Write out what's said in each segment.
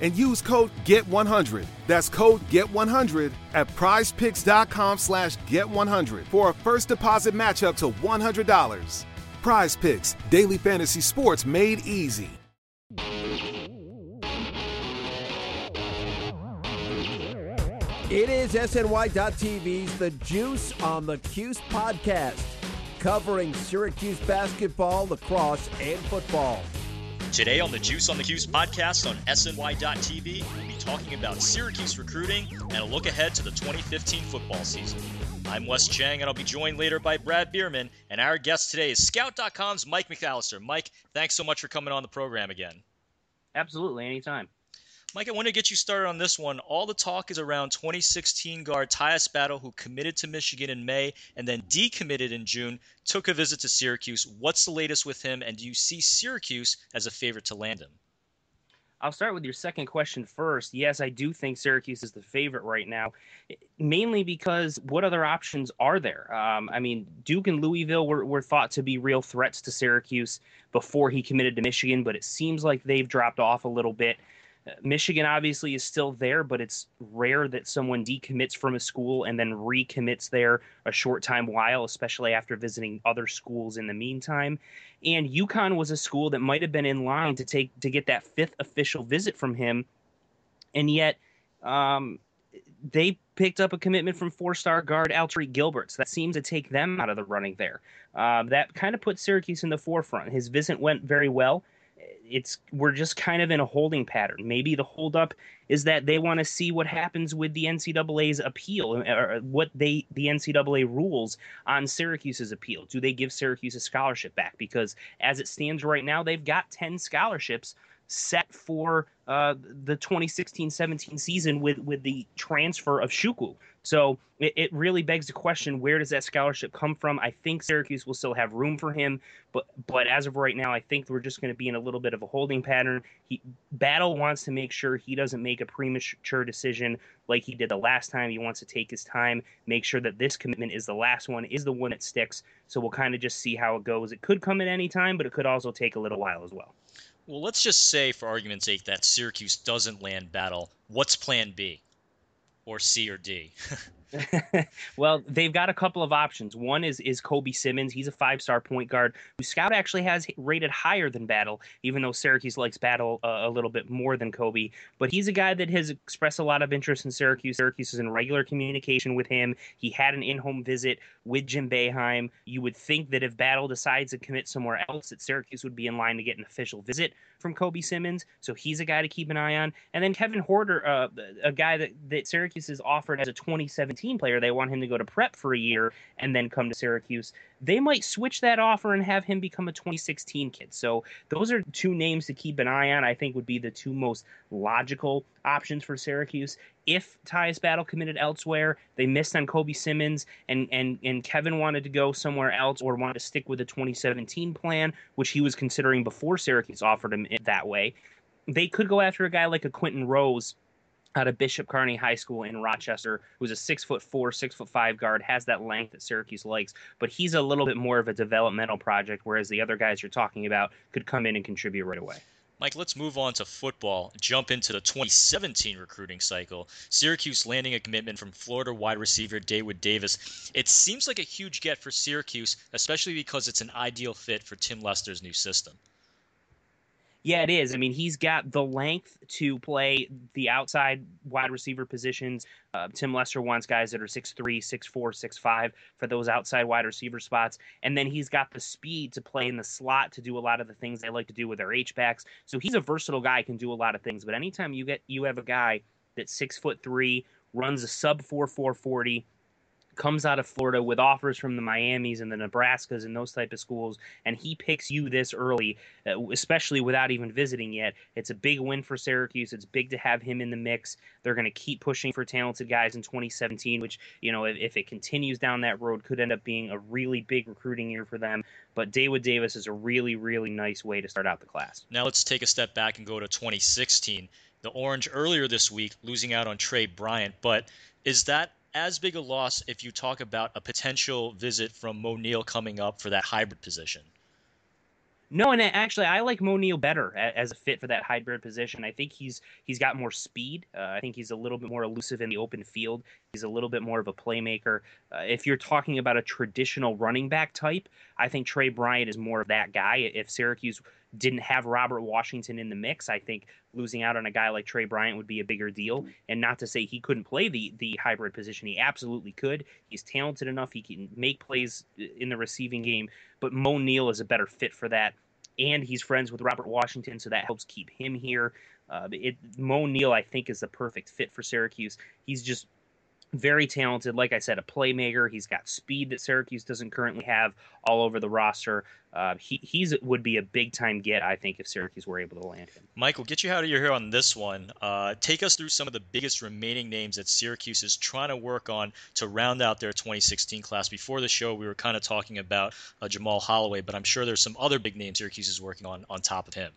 and use code GET100. That's code GET100 at prizepicks.com slash GET100 for a first deposit match up to $100. Prize Picks, daily fantasy sports made easy. It is SNY.TV's The Juice on the Cuse podcast, covering Syracuse basketball, lacrosse, and football. Today on the Juice on the Cuse podcast on SNY.TV, we'll be talking about Syracuse recruiting and a look ahead to the 2015 football season. I'm Wes Cheng, and I'll be joined later by Brad Bierman. And our guest today is Scout.com's Mike McAllister. Mike, thanks so much for coming on the program again. Absolutely, anytime. Mike, I want to get you started on this one. All the talk is around 2016 guard Tyus Battle, who committed to Michigan in May and then decommitted in June, took a visit to Syracuse. What's the latest with him, and do you see Syracuse as a favorite to land him? I'll start with your second question first. Yes, I do think Syracuse is the favorite right now, mainly because what other options are there? Um, I mean, Duke and Louisville were, were thought to be real threats to Syracuse before he committed to Michigan, but it seems like they've dropped off a little bit. Michigan obviously is still there, but it's rare that someone decommits from a school and then recommits there a short time while, especially after visiting other schools in the meantime. And UConn was a school that might have been in line to take to get that fifth official visit from him, and yet um, they picked up a commitment from four-star guard Alterique Gilberts. That seems to take them out of the running there. Um, that kind of put Syracuse in the forefront. His visit went very well it's we're just kind of in a holding pattern. Maybe the holdup is that they want to see what happens with the NCAA's appeal, uh, or what they the NCAA rules on Syracuse's appeal. Do they give Syracuse a scholarship back? Because as it stands right now, they've got ten scholarships set for uh, the 2016-17 season with with the transfer of Chukwu. So it, it, really begs the question: Where does that scholarship come from? I think Syracuse will still have room for him, but but as of right now, I think we're just going to be in a little bit of a holding pattern. He Battle wants to make sure he doesn't make a premature decision like he did the last time. He wants to take his time, make sure that this commitment is the last one, is the one that sticks. So we'll kind of just see how it goes. It could come at any time, but it could also take a little while as well. Well, let's just say, for argument's sake, that Syracuse doesn't land battle. What's plan B? Or C or D? well, they've got a couple of options. One is is Kobe Simmons. He's a five star point guard who Scout actually has rated higher than Battle, even though Syracuse likes Battle uh, a little bit more than Kobe. But he's a guy that has expressed a lot of interest in Syracuse. Syracuse is in regular communication with him. He had an in home visit with Jim Boeheim. You would think that if Battle decides to commit somewhere else, that Syracuse would be in line to get an official visit from Kobe Simmons. So he's a guy to keep an eye on. And then Kevin Huerter, uh, a guy that, that Syracuse has offered as a 2017 player. They want him to go to prep for a year and then come to Syracuse they might switch that offer and have him become a 2016 kid. So those are two names to keep an eye on. I think would be the two most logical options for Syracuse. If Tyus Battle committed elsewhere, they missed on Kobe Simmons, and and and Kevin wanted to go somewhere else or wanted to stick with the 2017 plan, which he was considering before Syracuse offered him that way. They could go after a guy like a Quentin Rose out of Bishop Kearney High School in Rochester, who's a six foot four, six foot five guard, has that length that Syracuse likes, but he's a little bit more of a developmental project, whereas the other guys you're talking about could come in and contribute right away. Mike, let's move on to football. Jump into the 2017 recruiting cycle. Syracuse landing a commitment from Florida wide receiver Daewood Davis. It seems like a huge get for Syracuse, especially because it's an ideal fit for Tim Lester's new system. Yeah, it is. I mean, he's got the length to play the outside wide receiver positions. Uh, Tim Lester wants guys that are 6'3, 6'4, 6'5 for those outside wide receiver spots. And then he's got the speed to play in the slot to do a lot of the things they like to do with their H-backs. So he's a versatile guy, can do a lot of things. But anytime you get you have a guy that's six foot three, runs a sub 4 440, comes out of Florida with offers from the Miamis and the Nebraskas and those type of schools, and he picks you this early, uh, especially without even visiting yet. It's a big win for Syracuse. It's big to have him in the mix. They're going to keep pushing for talented guys in 2017, which you know if, if, it continues down that road could end up being a really big recruiting year for them. But Daewood Davis is a really really nice way to start out the class. Now let's take a step back and go to 2016. The Orange earlier this week losing out on Trey Bryant, but is that as big a loss if you talk about a potential visit from Moe Neal coming up for that hybrid position. No, and actually, I like Moe Neal better as a fit for that hybrid position. I think he's he's got more speed. Uh, I think he's a little bit more elusive in the open field. He's a little bit more of a playmaker. Uh, if you're talking about a traditional running back type, I think Trey Bryant is more of that guy. If Syracuse didn't have Robert Washington in the mix, I think losing out on a guy like Trey Bryant would be a bigger deal. And not to say he couldn't play the the hybrid position, he absolutely could. He's talented enough; he can make plays in the receiving game. But Moe Neal is a better fit for that and he's friends with Robert Washington, so that helps keep him here. Uh, it, Moe Neal, I think, is the perfect fit for Syracuse. He's just very talented. Like I said, a playmaker. He's got speed that Syracuse doesn't currently have all over the roster. Uh, he he's would be a big time get, I think, if Syracuse were able to land him. Michael, get you out of your hair on this one. Uh, take us through some of the biggest remaining names that Syracuse is trying to work on to round out their 2016 class. Before the show, we were kind of talking about uh, Jamal Holloway, but I'm sure there's some other big names Syracuse is working on on top of him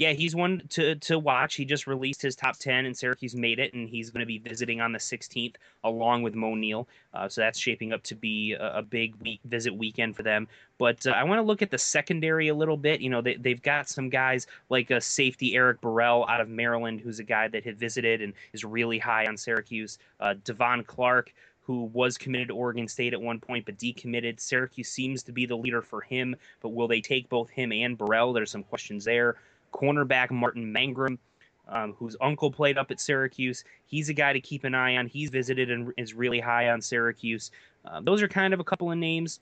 yeah, he's one to to watch. He just released his top ten, and Syracuse made it, and he's going to be visiting on the 16th along with Moe Neal. Uh, so that's shaping up to be a, a big week visit weekend for them. But uh, I want to look at the secondary a little bit. You know, they, they've got some guys like a safety Eric Burrell out of Maryland, who's a guy that had visited and is really high on Syracuse. Uh, Devon Clark who was committed to Oregon State at one point but decommitted. Syracuse seems to be the leader for him, but will they take both him and Burrell? There's some questions there cornerback Martin Mangrum, um, whose uncle played up at Syracuse. He's a guy to keep an eye on. He's visited and is really high on Syracuse. Uh, those are kind of a couple of names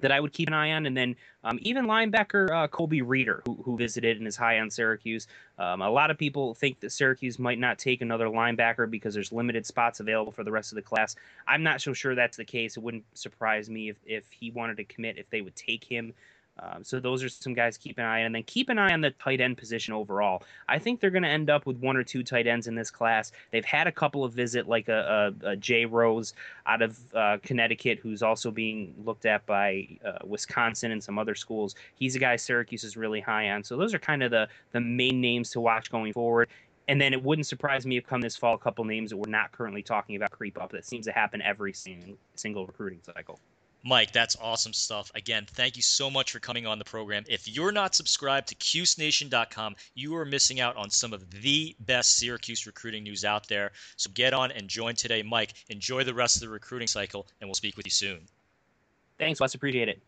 that I would keep an eye on. And then um, even linebacker uh, Colby Reeder, who, who, visited and is high on Syracuse. Um, a lot of people think that Syracuse might not take another linebacker because there's limited spots available for the rest of the class. I'm not so sure that's the case. It wouldn't surprise me if, if he wanted to commit, if they would take him. Um, so those are some guys keep an eye on. And then keep an eye on the tight end position overall. I think they're going to end up with one or two tight ends in this class. They've had a couple of visit, like a, a, a Jay Rose out of uh, Connecticut, who's also being looked at by uh, Wisconsin and some other schools. He's a guy Syracuse is really high on. So those are kind of the the main names to watch going forward. And then it wouldn't surprise me if come this fall, a couple names that we're not currently talking about creep up. That seems to happen every single recruiting cycle. Mike, that's awesome stuff. Again, thank you so much for coming on the program. If you're not subscribed to CuseNation.com, you are missing out on some of the best Syracuse recruiting news out there. So get on and join today. Mike, enjoy the rest of the recruiting cycle, and we'll speak with you soon. Thanks, Wes. Appreciate it.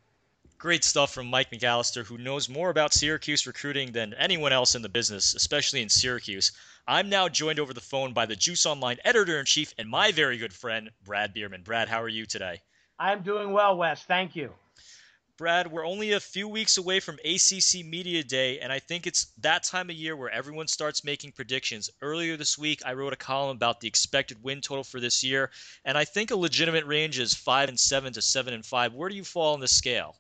Great stuff from Mike McAllister, who knows more about Syracuse recruiting than anyone else in the business, especially in Syracuse. I'm now joined over the phone by the Juice Online editor in chief and my very good friend, Brad Bierman. Brad, how are you today? I'm doing well, Wes. Thank you. Brad, we're only a few weeks away from ACC Media Day, and I think it's that time of year where everyone starts making predictions. Earlier this week, I wrote a column about the expected win total for this year, and I think a legitimate range is five and seven to seven and five. Where do you fall on the scale?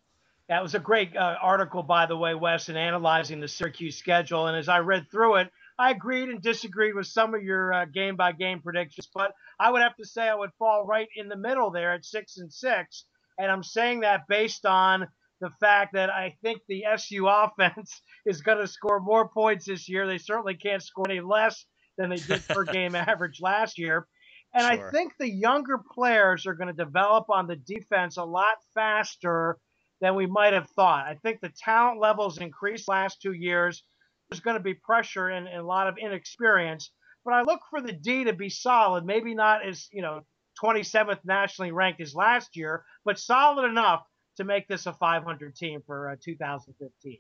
That was a great uh, article, by the way, Wes, in analyzing the Syracuse schedule. And as I read through it, I agreed and disagreed with some of your uh, game by game predictions, but I would have to say I would fall right in the middle there at six and six. And I'm saying that based on the fact that I think the SU offense is going to score more points this year. They certainly can't score any less than they did per game average last year. And sure. I think the younger players are going to develop on the defense a lot faster than we might have thought. I think the talent levels increased last two years there's going to be pressure and, and, a lot of inexperience. But I look for the D to be solid, maybe not as, you know, 27th nationally ranked as last year, but solid enough to make this a 500 team for uh, 2015.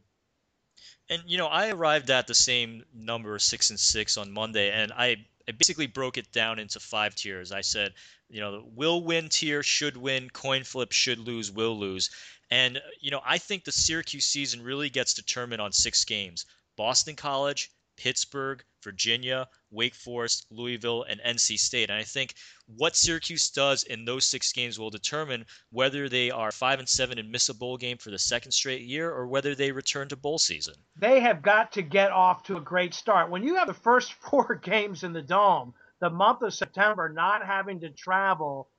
And you know, I arrived at the same number six and six on Monday, and I, I basically broke it down into five tiers. I said, you know, will win tier, should win, coin flip, should lose, will lose. And you know, I think the Syracuse season really gets determined on six games: Boston College, Pittsburgh, Virginia, Wake Forest, Louisville, and NC State. And I think what Syracuse does in those six games will determine whether they are five and seven and miss a bowl game for the second straight year, or whether they return to bowl season. They have got to get off to a great start. When you have the first four games in the dome, the month of September, not having to travel,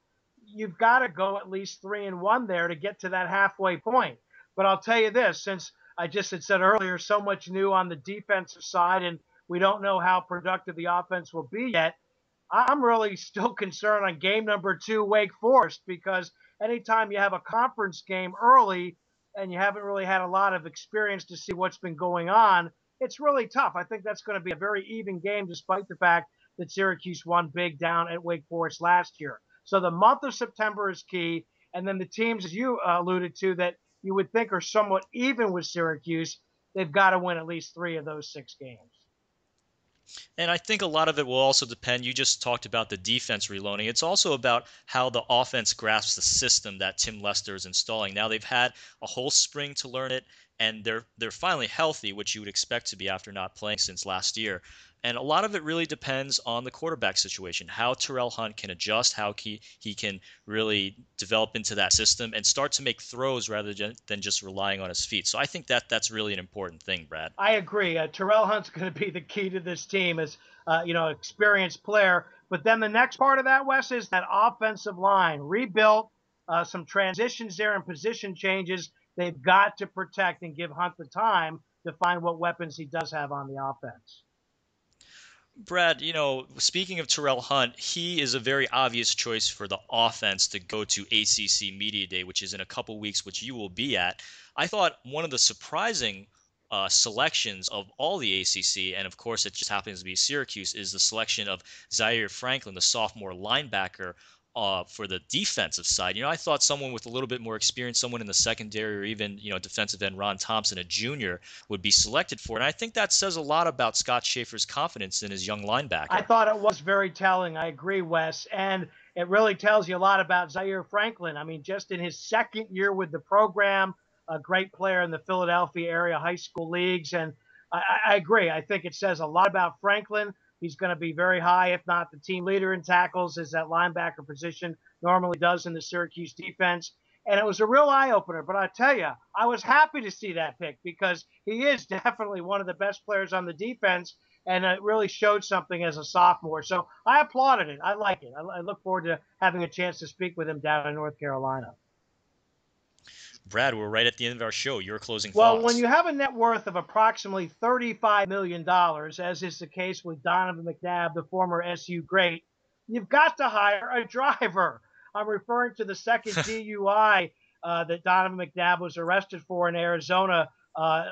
you've got to go at least three and one there to get to that halfway point. But I'll tell you this, since I just had said earlier, so much new on the defensive side, and we don't know how productive the offense will be yet. I'm really still concerned on game number two, Wake Forest, because anytime you have a conference game early and you haven't really had a lot of experience to see what's been going on, it's really tough. I think that's going to be a very even game, despite the fact that Syracuse won big down at Wake Forest last year. So the month of September is key. And then the teams, as you uh, alluded to, that you would think are somewhat even with Syracuse, they've got to win at least three of those six games. And I think a lot of it will also depend. You just talked about the defense reloading. It's also about how the offense grasps the system that Tim Lester is installing. Now they've had a whole spring to learn it, and they're they're finally healthy, which you would expect to be after not playing since last year. And a lot of it really depends on the quarterback situation, how Terrel Hunt can adjust, how he, he can really develop into that system and start to make throws rather than just relying on his feet. So I think that that's really an important thing, Brad. I agree. Uh, Terrel Hunt's going to be the key to this team as, uh, you know, experienced player. But then the next part of that, Wes, is that offensive line rebuilt, uh, some transitions there and position changes. They've got to protect and give Hunt the time to find what weapons he does have on the offense. Brad, you know, speaking of Terrel Hunt, he is a very obvious choice for the offense to go to ACC Media Day, which is in a couple weeks, which you will be at. I thought one of the surprising uh, selections of all the ACC, and of course it just happens to be Syracuse, is the selection of Zaire Franklin, the sophomore linebacker uh, for the defensive side. You know, I thought someone with a little bit more experience, someone in the secondary or even, you know, defensive end Ron Thompson, a junior, would be selected for. And I think that says a lot about Scott Shafer's confidence in his young linebacker. I thought it was very telling. I agree, Wes. And it really tells you a lot about Zaire Franklin. I mean, just in his second year with the program, a great player in the Philadelphia area high school leagues. And I, I agree. I think it says a lot about Franklin. He's going to be very high, if not the team leader in tackles, as that linebacker position normally does in the Syracuse defense. And it was a real eye opener. But I tell you, I was happy to see that pick because he is definitely one of the best players on the defense. And it really showed something as a sophomore. So I applauded it. I like it. I, look forward to having a chance to speak with him down in North Carolina. Brad, we're right at the end of our show. Your closing well, thoughts. when you have a net worth of approximately $35 million, as is the case with Donovan McNabb, the former SU great, you've got to hire a driver. I'm referring to the second DUI uh, that Donovan McNabb was arrested for in Arizona uh,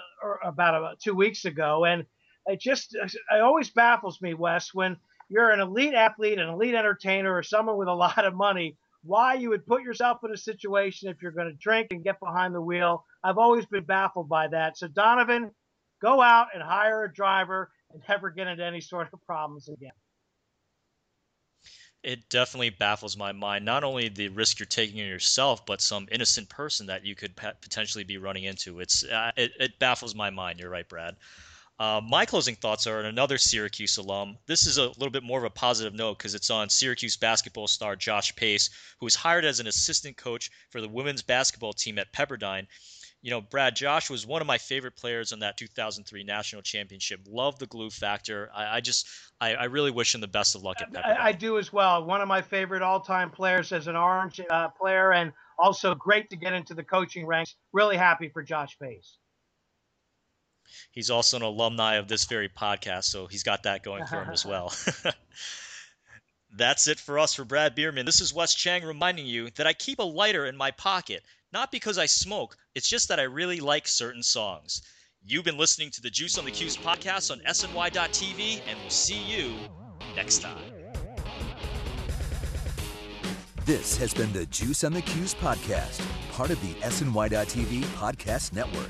about uh, two weeks ago. And it just, it always baffles me, Wes, when you're an elite athlete, an elite entertainer, or someone with a lot of money why you would put yourself in a situation if you're going to drink and get behind the wheel. I've always been baffled by that. So, Donovan, go out and hire a driver and never get into any sort of problems again. It definitely baffles my mind. Not only the risk you're taking on yourself, but some innocent person that you could potentially be running into. It's uh, it, it baffles my mind. You're right, Brad. Uh, my closing thoughts are on another Syracuse alum. This is a little bit more of a positive note because it's on Syracuse basketball star Josh Pace, who was hired as an assistant coach for the women's basketball team at Pepperdine. You know, Brad, Josh was one of my favorite players on that 2003 national championship. Love the glue factor. I, I just, I, I, really wish him the best of luck at Pepperdine. I, I do as well. One of my favorite all-time players as an Orange uh, player, and also great to get into the coaching ranks. Really happy for Josh Pace. He's also an alumni of this very podcast, so he's got that going for him as well. That's it for us for Brad Bierman. This is Wes Cheng reminding you that I keep a lighter in my pocket, not because I smoke, it's just that I really like certain songs. You've been listening to the Juice on the Cuse podcast on SNY.TV, and we'll see you next time. This has been the Juice on the Cuse podcast, part of the SNY.TV podcast network.